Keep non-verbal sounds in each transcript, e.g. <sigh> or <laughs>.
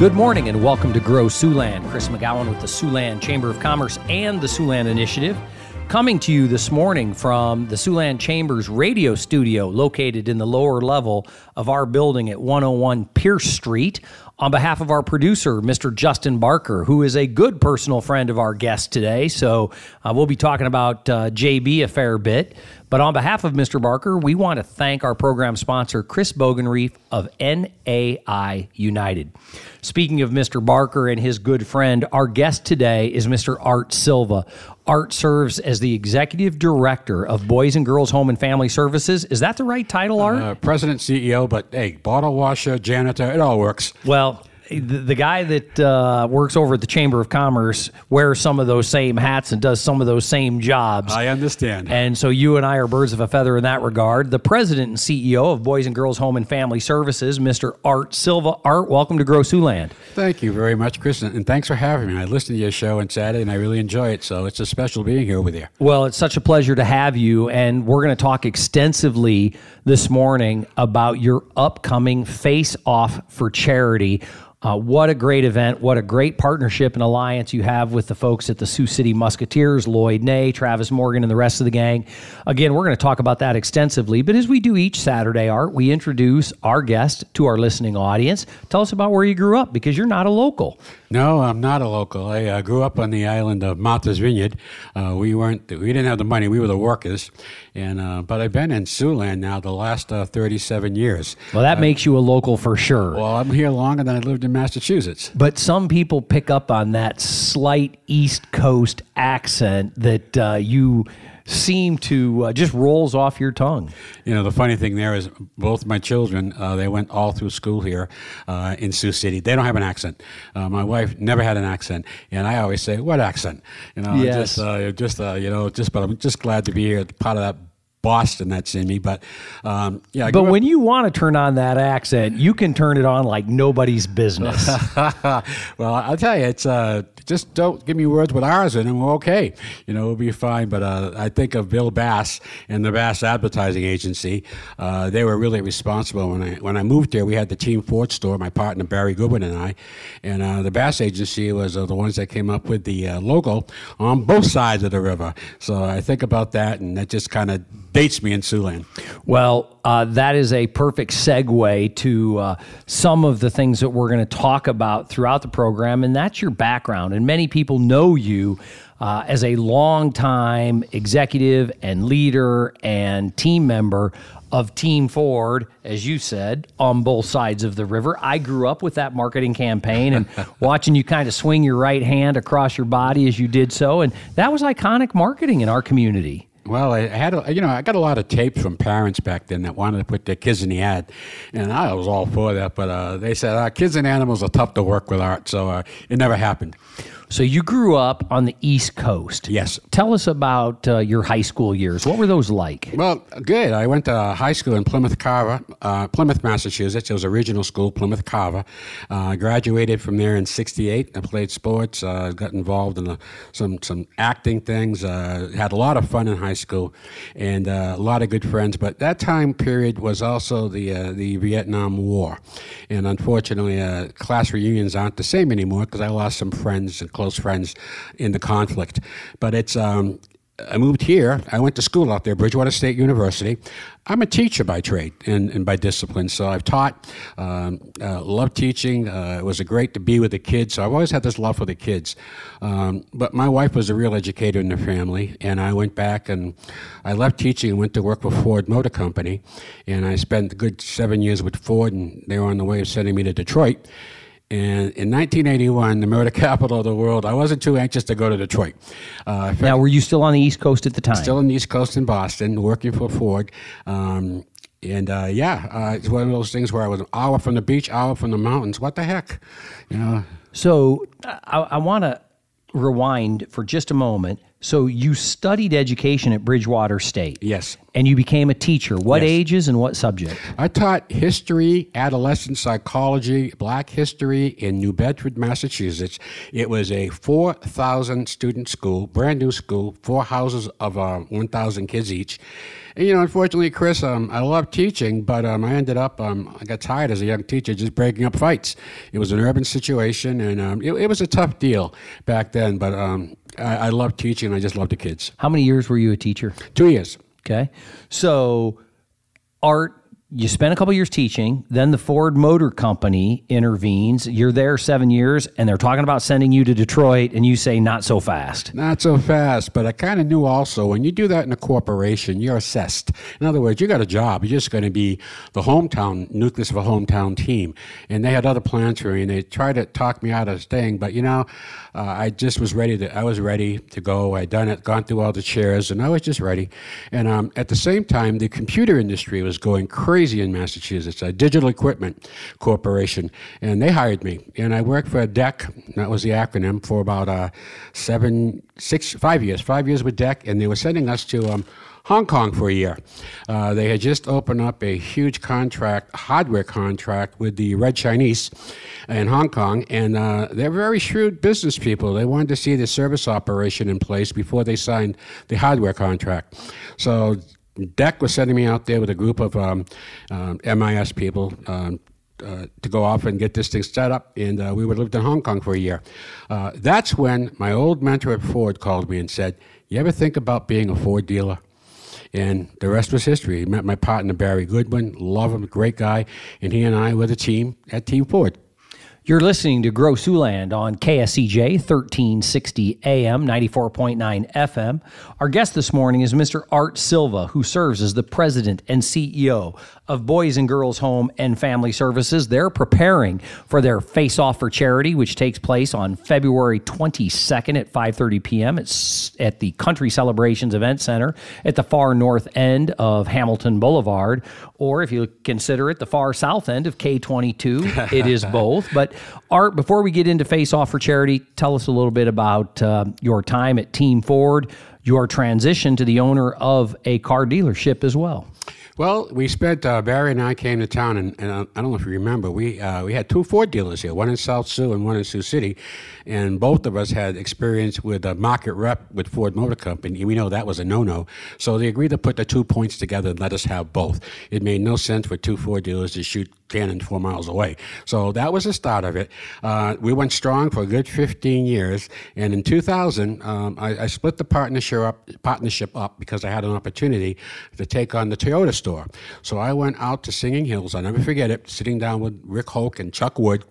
Good morning and welcome to Grow Siouxland. Chris McGowan with the Siouxland Chamber of Commerce and the Siouxland Initiative. Coming to you this morning from the Siouxland Chambers radio studio located in the lower level of our building at 101 Pierce Street on behalf of our producer, Mr. Justin Barker, who is a good personal friend of our guest today. So uh, we'll be talking about uh, JB a fair bit. But on behalf of Mr. Barker, we want to thank our program sponsor, Chris Bogenreef of NAI United. Speaking of Mr. Barker and his good friend, our guest today is Mr. Art Silva. Art serves as the executive director of Boys and Girls Home and Family Services. Is that the right title, Art? Uh, president, CEO, but hey, bottle washer, janitor, it all works. Well, the, the guy that uh, works over at the Chamber of Commerce wears some of those same hats and does some of those same jobs. I understand. And so you and I are birds of a feather in that regard. The president and CEO of Boys and Girls Home and Family Services, Mr. Art Silva. Art, welcome to Grow Siouxland. Thank you very much, Chris, and thanks for having me. I listened to your show on Saturday, and I really enjoy it. So it's a special being here with you. Well, it's such a pleasure to have you, and we're going to talk extensively this morning about your upcoming Face Off for Charity uh, what a great event. What a great partnership and alliance you have with the folks at the Sioux City Musketeers, Lloyd Ney, Travis Morgan, and the rest of the gang. Again, we're going to talk about that extensively. But as we do each Saturday, Art, we introduce our guest to our listening audience. Tell us about where you grew up because you're not a local. No, I'm not a local. I uh, grew up on the island of Martha's Vineyard. Uh, we weren't, we didn't have the money. We were the workers, and uh, but I've been in Siouxland now the last uh, 37 years. Well, that makes you a local for sure. Well, I'm here longer than I lived in Massachusetts. But some people pick up on that slight East Coast accent that uh, you seem to uh, just rolls off your tongue. You know, the funny thing there is both my children, uh, they went all through school here uh, in Sioux City. They don't have an accent. Uh, my wife never had an accent, and I always say, "What accent?" You know, yes. just, uh, just uh, you know, just. But I'm just glad to be here, part of that Boston that's in me. But um, yeah. But when you want to turn on that accent, you can turn it on like nobody's business. <laughs> well, I'll tell you, it's uh, just don't give me words with ours in, and we're okay. You know, we'll be fine. But uh, I think of Bill Bass and the Bass Advertising Agency. Uh, they were really responsible when I when I moved there. We had the Team Ford store, my partner Barry Goodwin and I, and uh, the Bass Agency was uh, the ones that came up with the uh, logo on both sides of the river. So I think about that, and that just kind of dates me in Siouxland. Well, uh, that is a perfect segue to uh, some of the things that we're going to talk about throughout the program, and that's your background. And many people know you uh, as a longtime executive and leader and team member of Team Ford, as you said, on both sides of the river. I grew up with that marketing campaign and <laughs> watching you kind of swing your right hand across your body as you did so. And that was iconic marketing in our community. Well, I had, a, you know, I got a lot of tapes from parents back then that wanted to put their kids in the ad, and I was all for that. But uh, they said uh, kids and animals are tough to work with, Art, so uh, it never happened. So you grew up on the East Coast. Yes. Tell us about uh, your high school years. What were those like? Well, good. I went to high school in Plymouth Carver, uh, Plymouth, Massachusetts. It was a regional school, Plymouth Carver. Uh, graduated from there in '68. I played sports. Uh, got involved in a, some some acting things. Uh, had a lot of fun in high school, and uh, a lot of good friends. But that time period was also the the Vietnam War, and unfortunately, class reunions aren't the same anymore because I lost some friends and close friends in the conflict. But it's um, I moved here. I went to school out there, Bridgewater State University. I'm a teacher by trade and, and by discipline, so I've taught. Um, uh, love teaching. Uh, it was a great to be with the kids. So I've always had this love for the kids. Um, but my wife was a real educator in the family, and I went back and I left teaching and went to work for Ford Motor Company, and I spent a good seven years with Ford, and they were on the way of sending me to Detroit. And in 1981, the motor capital of the world, I wasn't too anxious to go to Detroit. Uh, now, were you still on the East Coast at the time? Still on the East Coast in Boston, working for Ford. Um, and uh, yeah, uh, it's one of those things where I was an hour from the beach, hour from the mountains. What the heck, you know? So I, I want to rewind for just a moment So you studied education at Bridgewater State. Yes. And you became a teacher. What Yes. ages and what subject? I taught history, adolescent psychology, black history in New Bedford, Massachusetts. It was a 4,000 student school, brand new school, four houses of uh, 1,000 kids each. And, you know, unfortunately, Chris, um, I love teaching, but um, I ended up, um, I got tired as a young teacher just breaking up fights. It was an urban situation, and um, it, it was a tough deal back then, but um, I, I love teaching, I just love the kids. How many years were you a teacher? Two years. Okay. So, Art, you spent a couple years teaching, then the Ford Motor Company intervenes. You're there seven years, and they're talking about sending you to Detroit, and you say, not so fast. Not so fast, but I kind of knew also when you do that in a corporation, you're assessed. In other words, you got a job. You're just going to be the hometown nucleus of a hometown team. And they had other plans for me, and they tried to talk me out of staying. But you know, uh, I just was ready to. I was ready to go. I'd done it, gone through all the chairs, and I was just ready. And um, at the same time, the computer industry was going crazy in Massachusetts. A Digital Equipment Corporation, and they hired me, and I worked for DEC. That was the acronym for about uh, seven, six, five years. Five years with DEC, and they were sending us to. Um, Hong Kong for a year. Uh, they had just opened up a huge contract, hardware contract with the Red Chinese in Hong Kong, and uh, they're very shrewd business people. They wanted to see the service operation in place before they signed the hardware contract. So DEC was sending me out there with a group of um, um, MIS people. Um, uh, to go off and get this thing set up, and uh, we would lived in Hong Kong for a year. Uh, that's when my old mentor at Ford called me and said, "You ever think about being a Ford dealer?" And the rest was history. He met my partner Barry Goodwin, love him, great guy, and he and I were the team at Team Ford. You're listening to Grow Siouxland on KSCJ 1360 AM, 94.9 FM. Our guest this morning is Mr. Art Silva, who serves as the president and CEO of Boys and Girls Home and Family Services. They're preparing for their Face Off for Charity, which takes place on February 22nd at 5:30 p.m. It's at the Country Celebrations Event Center at the far north end of Hamilton Boulevard, or if you consider it the far south end of K22, <laughs> it is both. But Art, before we get into Face Off for Charity, tell us a little bit about uh, your time at Team Ford, your transition to the owner of a car dealership as well. Well, we spent uh, Barry and I came to town, and, and I don't know if you remember, we uh, we had two Ford dealers here, one in South Sioux and one in Sioux City, and both of us had experience with a market rep with Ford Motor Company. We know that was a no-no, so they agreed to put the two points together and let us have both. It made no sense for two Ford dealers to shoot cannon four miles away. So that was the start of it. Uh, we went strong for a good 15 years, and in 2000, um, I, I split the partnership up, partnership up because I had an opportunity to take on the Toyota store. So I went out to Singing Hills. I'll never forget it, sitting down with Rick Hoke and Chuck Wood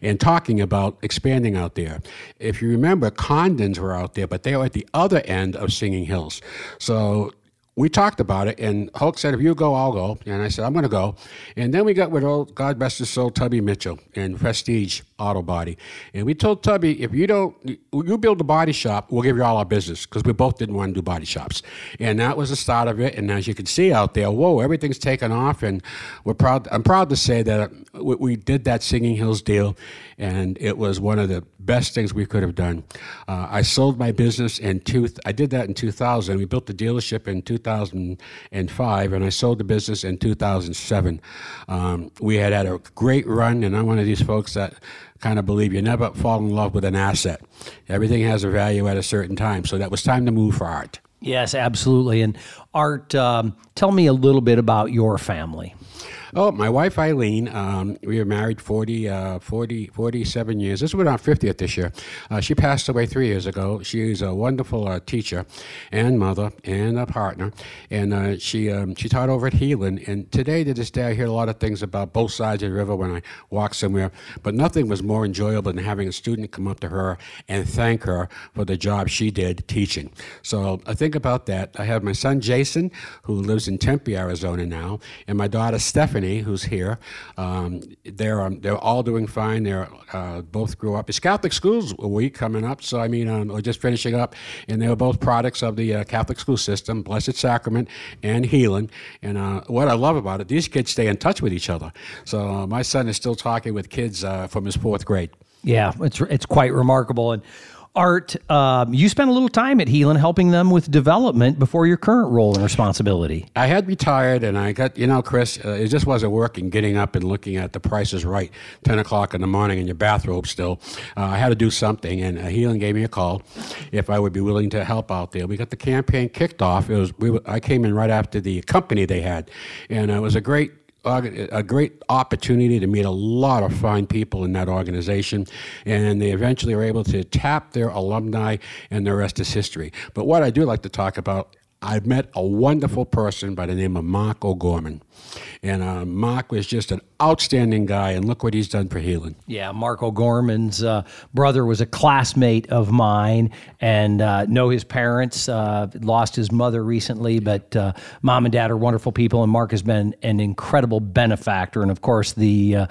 and talking about expanding out there. If you remember, Condons were out there, but they were at the other end of Singing Hills. So we talked about it, and Hulk said, "If you go, I'll go." And I said, "I'm going to go." And then we got with old God bless his soul, Tubby Mitchell and Prestige Auto Body, and we told Tubby, "If you don't, you build a body shop, we'll give you all our business because we both didn't want to do body shops." And that was the start of it. And as you can see out there, whoa, everything's taken off, and we're proud. I'm proud to say that we, we did that Singing Hills deal, and it was one of the best things we could have done. Uh, I sold my business in two. I did that in 2000. We built the dealership in 2005, and I sold the business in 2007. Um, we had had a great run, and I'm one of these folks that kind of believe you never fall in love with an asset. Everything has a value at a certain time. So that was time to move for art. Yes, absolutely. And Art, um, tell me a little bit about your family. Oh, my wife Eileen, um, we were married 40, uh, 40, 47 years. This was our 50th this year. Uh, she passed away three years ago. She's a wonderful uh, teacher and mother and a partner. And uh, she um, she taught over at Heelan. And today, to this day, I hear a lot of things about both sides of the river when I walk somewhere. But nothing was more enjoyable than having a student come up to her and thank her for the job she did teaching. So I think about that. I have my son Jason, who lives in Tempe, Arizona now, and my daughter Stephanie, who's here. Um, they're um, they're all doing fine. They're uh, both grew up. It's Catholic Schools Week coming up, so I mean, um, or just finishing up, and they were both products of the uh, Catholic school system, Blessed Sacrament and Heelan. And uh, what I love about it, these kids stay in touch with each other. So uh, my son is still talking with kids uh, from his fourth grade. Yeah, it's it's quite remarkable. And Art, um, you spent a little time at Heelan helping them with development before your current role and responsibility. I had retired, and I got you know, Chris, uh, it just wasn't working. Getting up and looking at the prices right, ten o'clock in the morning in your bathrobe still. Uh, I had to do something, and uh, Heelan gave me a call if I would be willing to help out there. We got the campaign kicked off. It was we, I came in right after the company they had, and it was a great a great opportunity to meet a lot of fine people in that organization, and they eventually were able to tap their alumni, and the rest is history. But what I do like to talk about I've met a wonderful person by the name of Mark O'Gorman. And uh, Mark was just an outstanding guy, and look what he's done for Heelan. Yeah, Mark O'Gorman's uh, brother was a classmate of mine, and uh, know his parents. Uh, lost his mother recently, but uh, mom and dad are wonderful people, and Mark has been an incredible benefactor. And of course, the uh,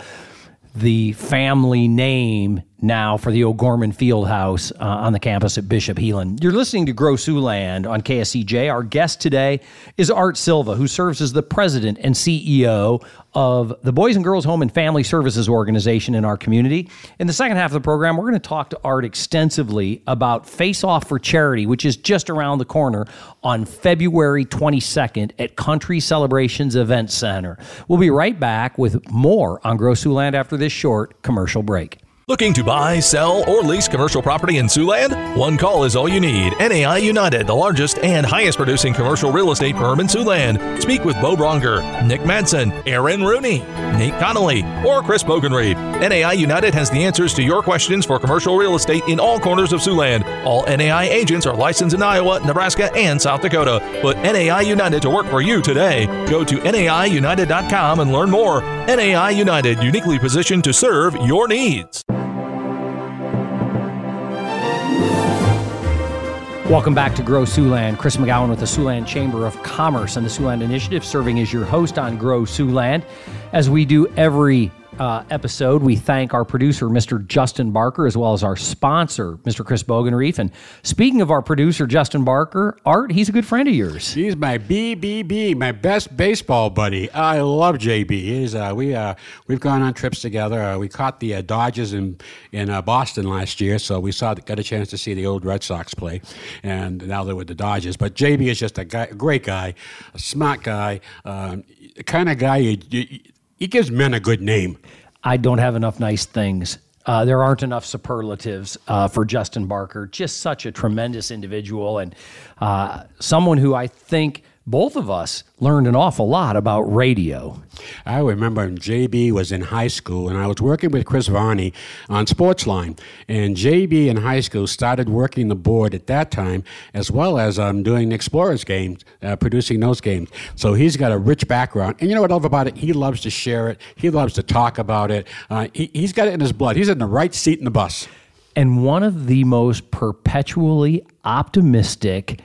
the family name now for the O'Gorman Fieldhouse uh, on the campus at Bishop Heelan. You're listening to Grow Siouxland on KSCJ. Our guest today is Art Silva, who serves as the president and CEO of the Boys and Girls Home and Family Services organization in our community. In the second half of the program, we're going to talk to Art extensively about Face Off for Charity, which is just around the corner on February 22nd at Country Celebrations Event Center. We'll be right back with more on Grow Siouxland after this short commercial break. Looking to buy, sell, or lease commercial property in Siouxland? One call is all you need. NAI United, the largest and highest producing commercial real estate firm in Siouxland. Speak with Bo Bronger, Nick Madsen, Aaron Rooney, Nate Connolly, or Chris Bogenreed. NAI United has the answers to your questions for commercial real estate in all corners of Siouxland. All NAI agents are licensed in Iowa, Nebraska, and South Dakota. Put NAI United to work for you today. Go to NAIUnited.com and learn more. NAI United, uniquely positioned to serve your needs. Welcome back to Grow Siouxland. Chris McGowan with the Siouxland Chamber of Commerce and the Siouxland Initiative, serving as your host on Grow Siouxland. As we do every uh, episode, we thank our producer, Mr. Justin Barker, as well as our sponsor, Mr. Chris Bogenreef. And speaking of our producer, Justin Barker, Art, he's a good friend of yours. He's my BBB, my best baseball buddy. I love JB. He's, uh, we, uh, we've gone on trips together. Uh, we caught the uh, Dodgers in, in uh, Boston last year, so we saw got a chance to see the old Red Sox play. And now they're with the Dodgers. But JB is just a, guy, a great guy, a smart guy, um, kind of guy you, you he gives men a good name. I don't have enough nice things. Uh, there aren't enough superlatives uh, for Justin Barker. Just such a tremendous individual and uh, someone who I think both of us learned an awful lot about radio. I remember when JB was in high school, and I was working with Chris Varney on Sportsline. And JB in high school started working the board at that time, as well as um, doing Explorers games, uh, producing those games. So he's got a rich background. And you know what I love about it? He loves to share it, he loves to talk about it. Uh, he, he's got it in his blood. He's in the right seat in the bus. And one of the most perpetually optimistic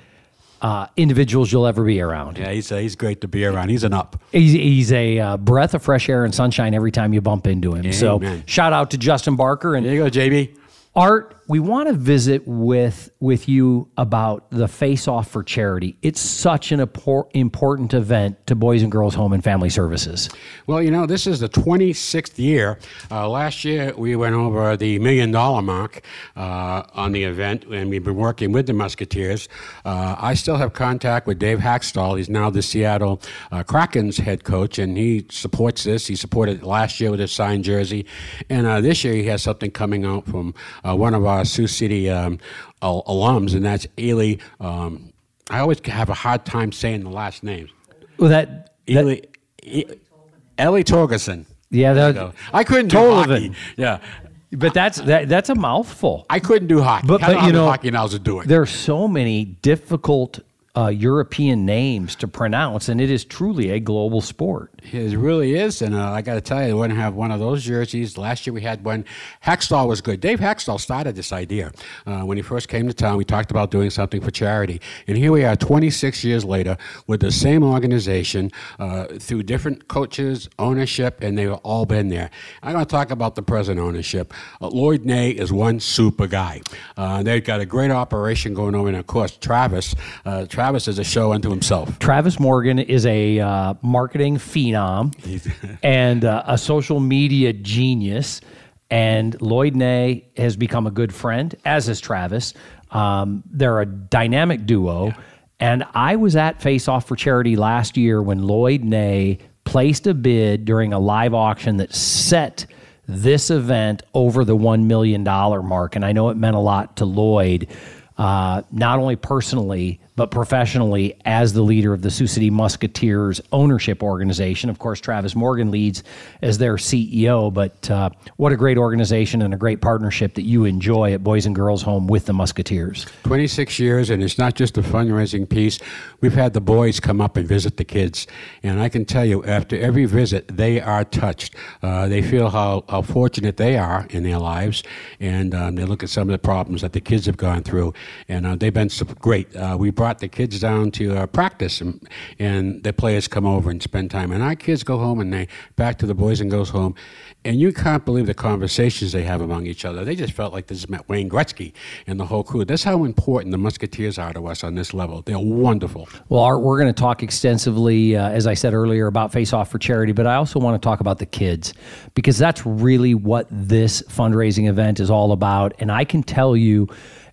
uh, individuals you'll ever be around. Yeah, he's, uh, he's great to be around. He's an up. He's, he's a uh, breath of fresh air and sunshine every time you bump into him. Amen. So shout out to Justin Barker. And there you go, JB. Art, we want to visit with with you about the Face Off for Charity. It's such an important event to Boys and Girls Home and Family Services. Well, you know, this is the 26th year. Uh, last year, we went over the million dollar mark uh, on the event, and we've been working with the Musketeers. Uh, I still have contact with Dave Hakstol. He's now the Seattle uh, Kraken's head coach, and he supports this. He supported it last year with his signed jersey, and uh, this year he has something coming out from uh, one of our uh, Sioux City um, al- alums, and that's Ely. Um, I always have a hard time saying the last names. Well, that, Ely, Ellie Torgerson. Yeah, that, I couldn't do hockey. Yeah. But that's that, that's a mouthful. I couldn't do hockey. But, but you know, hockey to do it. There are so many difficult uh, European names to pronounce, and it is truly a global sport. It really is, and uh, I got to tell you, going to have one of those jerseys. Last year we had one. Hakstol was good. Dave Hakstol started this idea uh, when he first came to town. We talked about doing something for charity, and here we are, 26 years later, with the same organization uh, through different coaches, ownership, and they've all been there. I'm going to talk about the present ownership. Uh, Lloyd Ney is one super guy. Uh, they've got a great operation going on, and of course, Travis. Travis Travis is a show unto himself. Travis Morgan is a uh, marketing phenom <laughs> and uh, a social media genius. And Lloyd Ney has become a good friend, as has Travis. Um, they're a dynamic duo. And I was at Face Off for Charity last year when Lloyd Ney placed a bid during a live auction that set this event over the $1 million mark. And I know it meant a lot to Lloyd, uh, not only personally, but professionally as the leader of the Sioux City Musketeers ownership organization. Of course, Travis Morgan leads as their CEO, but uh, what a great organization and a great partnership that you enjoy at Boys and Girls Home with the Musketeers. 26 years, and it's not just a fundraising piece. We've had the boys come up and visit the kids, and I can tell you, after every visit, they are touched. Uh, they feel how, how fortunate they are in their lives, and um, they look at some of the problems that the kids have gone through, and uh, they've been great. Uh, we brought brought the kids down to uh, practice, and, and the players come over and spend time. And our kids go home and they back to the boys and girls home, and you can't believe the conversations they have among each other. They just felt like just met Wayne Gretzky and the whole crew. That's how important the Musketeers are to us on this level. They're wonderful. Well, Art, we're going to talk extensively, uh, as I said earlier, about Face Off for Charity, but I also want to talk about the kids because that's really what this fundraising event is all about. And I can tell you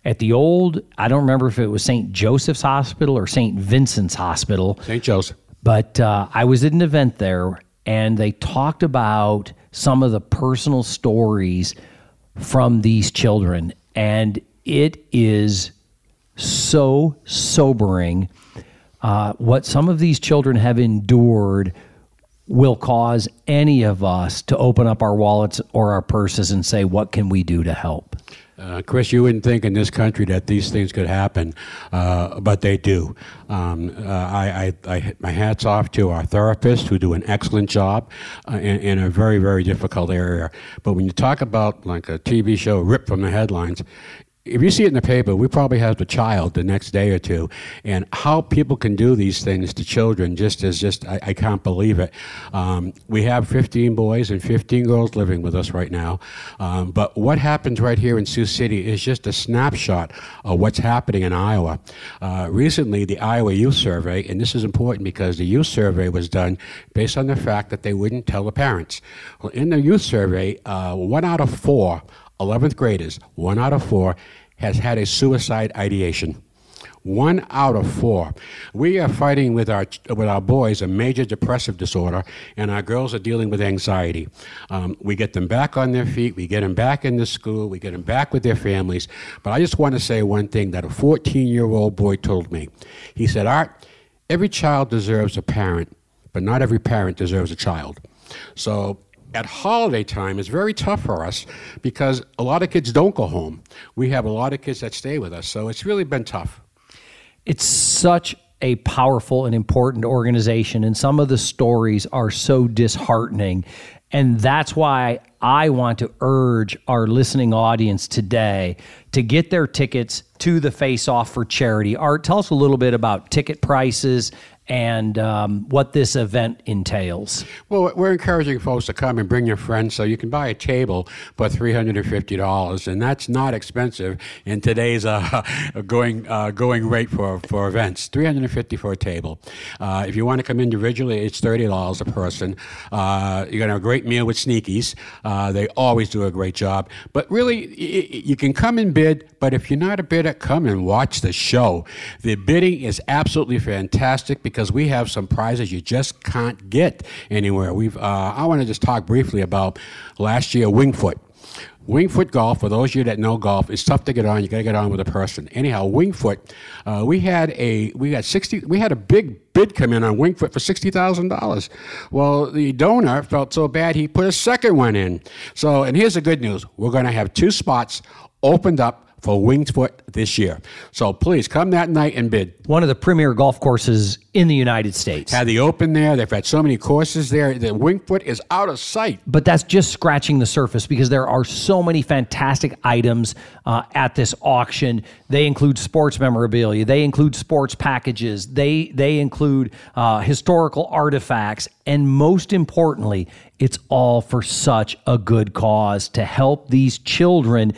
at the old, I don't remember if it was St. Joseph's Hospital or St. Vincent's Hospital. St. Joseph. But uh, I was at an event there and they talked about some of the personal stories from these children. And it is so sobering. Uh, what some of these children have endured will cause any of us to open up our wallets or our purses and say, What can we do to help? Uh, Chris, you wouldn't think in this country that these things could happen, uh, but they do. Um, uh, I, I, I, my hat's off to our therapists who do an excellent job uh, in, in, a very, very difficult area. But when you talk about like a TV show ripped from the headlines, if you see it in the paper, we probably have a child the next day or two, and how people can do these things to children just is just I, I can't believe it. Um, we have 15 boys and 15 girls living with us right now, um, but what happens right here in Sioux City is just a snapshot of what's happening in Iowa. Uh, recently, the Iowa Youth Survey, and this is important because the Youth Survey was done based on the fact that they wouldn't tell the parents. Well, in the Youth Survey, uh, one out of four 11th graders, one out of four, has had a suicide ideation. One out of four. We are fighting with our with our boys a major depressive disorder, and our girls are dealing with anxiety. Um, we get them back on their feet. We get them back in the school. We get them back with their families. But I just want to say one thing that a 14 year old boy told me. He said, "Art, every child deserves a parent, but not every parent deserves a child." So at holiday time is very tough for us because a lot of kids don't go home. We have a lot of kids that stay with us, so it's really been tough. It's such a powerful and important organization, and some of the stories are so disheartening. And that's why I want to urge our listening audience today to get their tickets to the Face Off for Charity. Art, tell us a little bit about ticket prices and um, what this event entails. Well, we're encouraging folks to come and bring your friends so you can buy a table for $350, and that's not expensive in today's uh, <laughs> going uh, going rate for, for events. 350 for a table. Uh, if you want to come individually, it's $30 a person. Uh, you're going to have a great meal with Sneaky's. Uh, they always do a great job. But really, you can come and bid, but if you're not a bidder, come and watch the show. The bidding is absolutely fantastic because we have some prizes you just can't get anywhere. We've uh, I want to just talk briefly about last year Wingfoot. Wingfoot golf, for those of you that know golf, it's tough to get on. You got to get on with a person. Anyhow, Wingfoot, uh, we had a we had sixty. We had a big bid come in on Wingfoot for sixty thousand dollars. Well, the donor felt so bad he put a second one in. So, and here's the good news: we're going to have two spots opened up for Wingfoot this year. So please come that night and bid. One of the premier golf courses in the United States. Had the Open there. They've had so many courses there. The Wingfoot is out of sight. But that's just scratching the surface because there are so many fantastic items uh, at this auction. They include sports memorabilia. They include sports packages. They they include uh, historical artifacts, and most importantly, it's all for such a good cause to help these children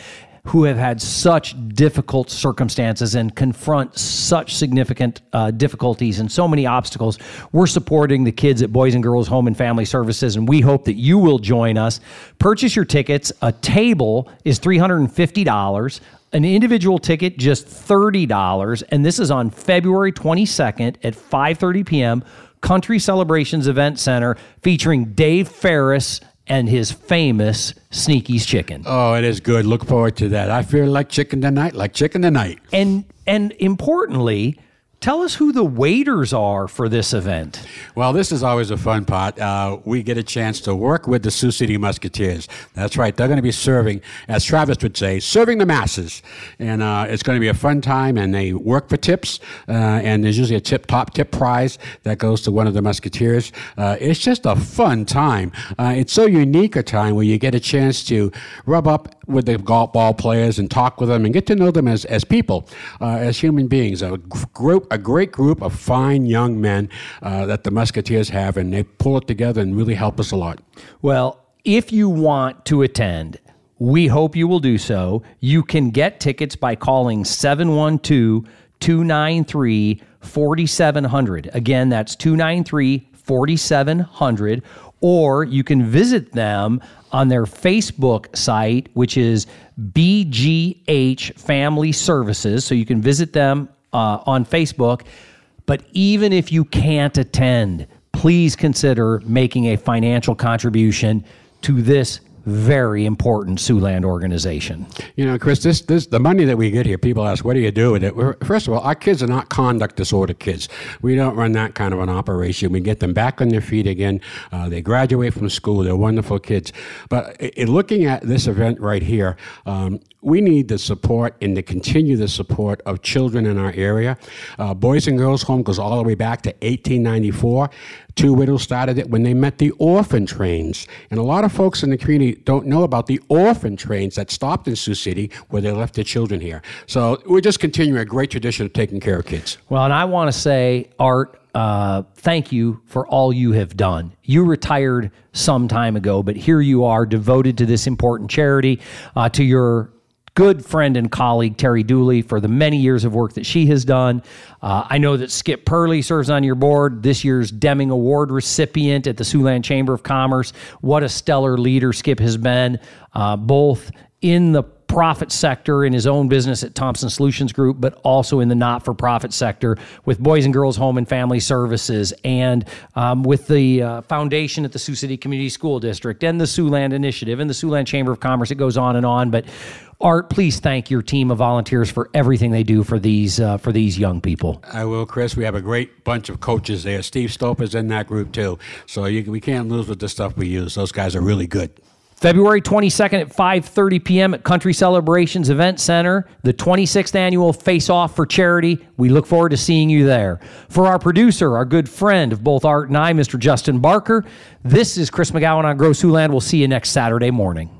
who have had such difficult circumstances and confront such significant uh, difficulties and so many obstacles. We're supporting the kids at Boys and Girls Home and Family Services, and we hope that you will join us. Purchase your tickets. A table is $350 an individual ticket just $30 and this is on february 22nd at 5.30 p.m country celebrations event center featuring dave ferris and his famous Sneaky's chicken. Oh, it is good. Look forward to that. I feel like chicken tonight, like chicken tonight. And and importantly, Tell us who the waiters are for this event. Well, this is always a fun part. Uh, we get a chance to work with the Sioux City Musketeers. That's right. They're going to be serving, as Travis would say, serving the masses. And uh, it's going to be a fun time, and they work for tips. Uh, and there's usually a tip top tip prize that goes to one of the Musketeers. Uh, it's just a fun time. Uh, it's so unique a time where you get a chance to rub up with the golf ball players and talk with them and get to know them as, as people, uh, as human beings. A group a great group of fine young men uh, that the Musketeers have, and they pull it together and really help us a lot. Well, if you want to attend, we hope you will do so. You can get tickets by calling 712 293 4700. Again, that's 293 4700. Or you can visit them on their Facebook site, which is BGH Family Services. So you can visit them uh, on Facebook. But even if you can't attend, please consider making a financial contribution to this very important Siouxland organization. You know, Chris, this, this the money that we get here. People ask, "What do you do with it?" First of all, our kids are not conduct disorder kids. We don't run that kind of an operation. We get them back on their feet again. Uh, they graduate from school. They're wonderful kids. But in looking at this event right here, um, we need the support and to continue the support of children in our area. Uh, Boys and Girls Home goes all the way back to 1894. Two Widows started it when they met the orphan trains. And a lot of folks in the community don't know about the orphan trains that stopped in Sioux City where they left their children here. So we're just continuing a great tradition of taking care of kids. Well, and I want to say, Art, uh, thank you for all you have done. You retired some time ago, but here you are devoted to this important charity, uh, to your good friend and colleague Terry Dooley for the many years of work that she has done. Uh, I know that Skip Purley serves on your board, this year's Deming Award recipient at the Siouxland Chamber of Commerce. What a stellar leader Skip has been, uh, both in the profit sector in his own business at Thompson Solutions Group, but also in the not for profit sector with Boys and Girls Home and Family Services and um, with the uh, foundation at the Sioux City Community School District and the Siouxland Initiative and the Siouxland Chamber of Commerce. It goes on and on. But Art, please thank your team of volunteers for everything they do for these uh, for these young people. I will, Chris. We have a great bunch of coaches there. Steve Stoper's in that group too, so you, we can't lose with the stuff we use. Those guys are really good. February 22nd at 5:30 p.m. at Country Celebrations Event Center, the 26th annual Face Off for Charity. We look forward to seeing you there. For our producer, our good friend of both Art and I, Mr. Justin Barker, this is Chris McGowan on Grow Siouxland. We'll see you next Saturday morning.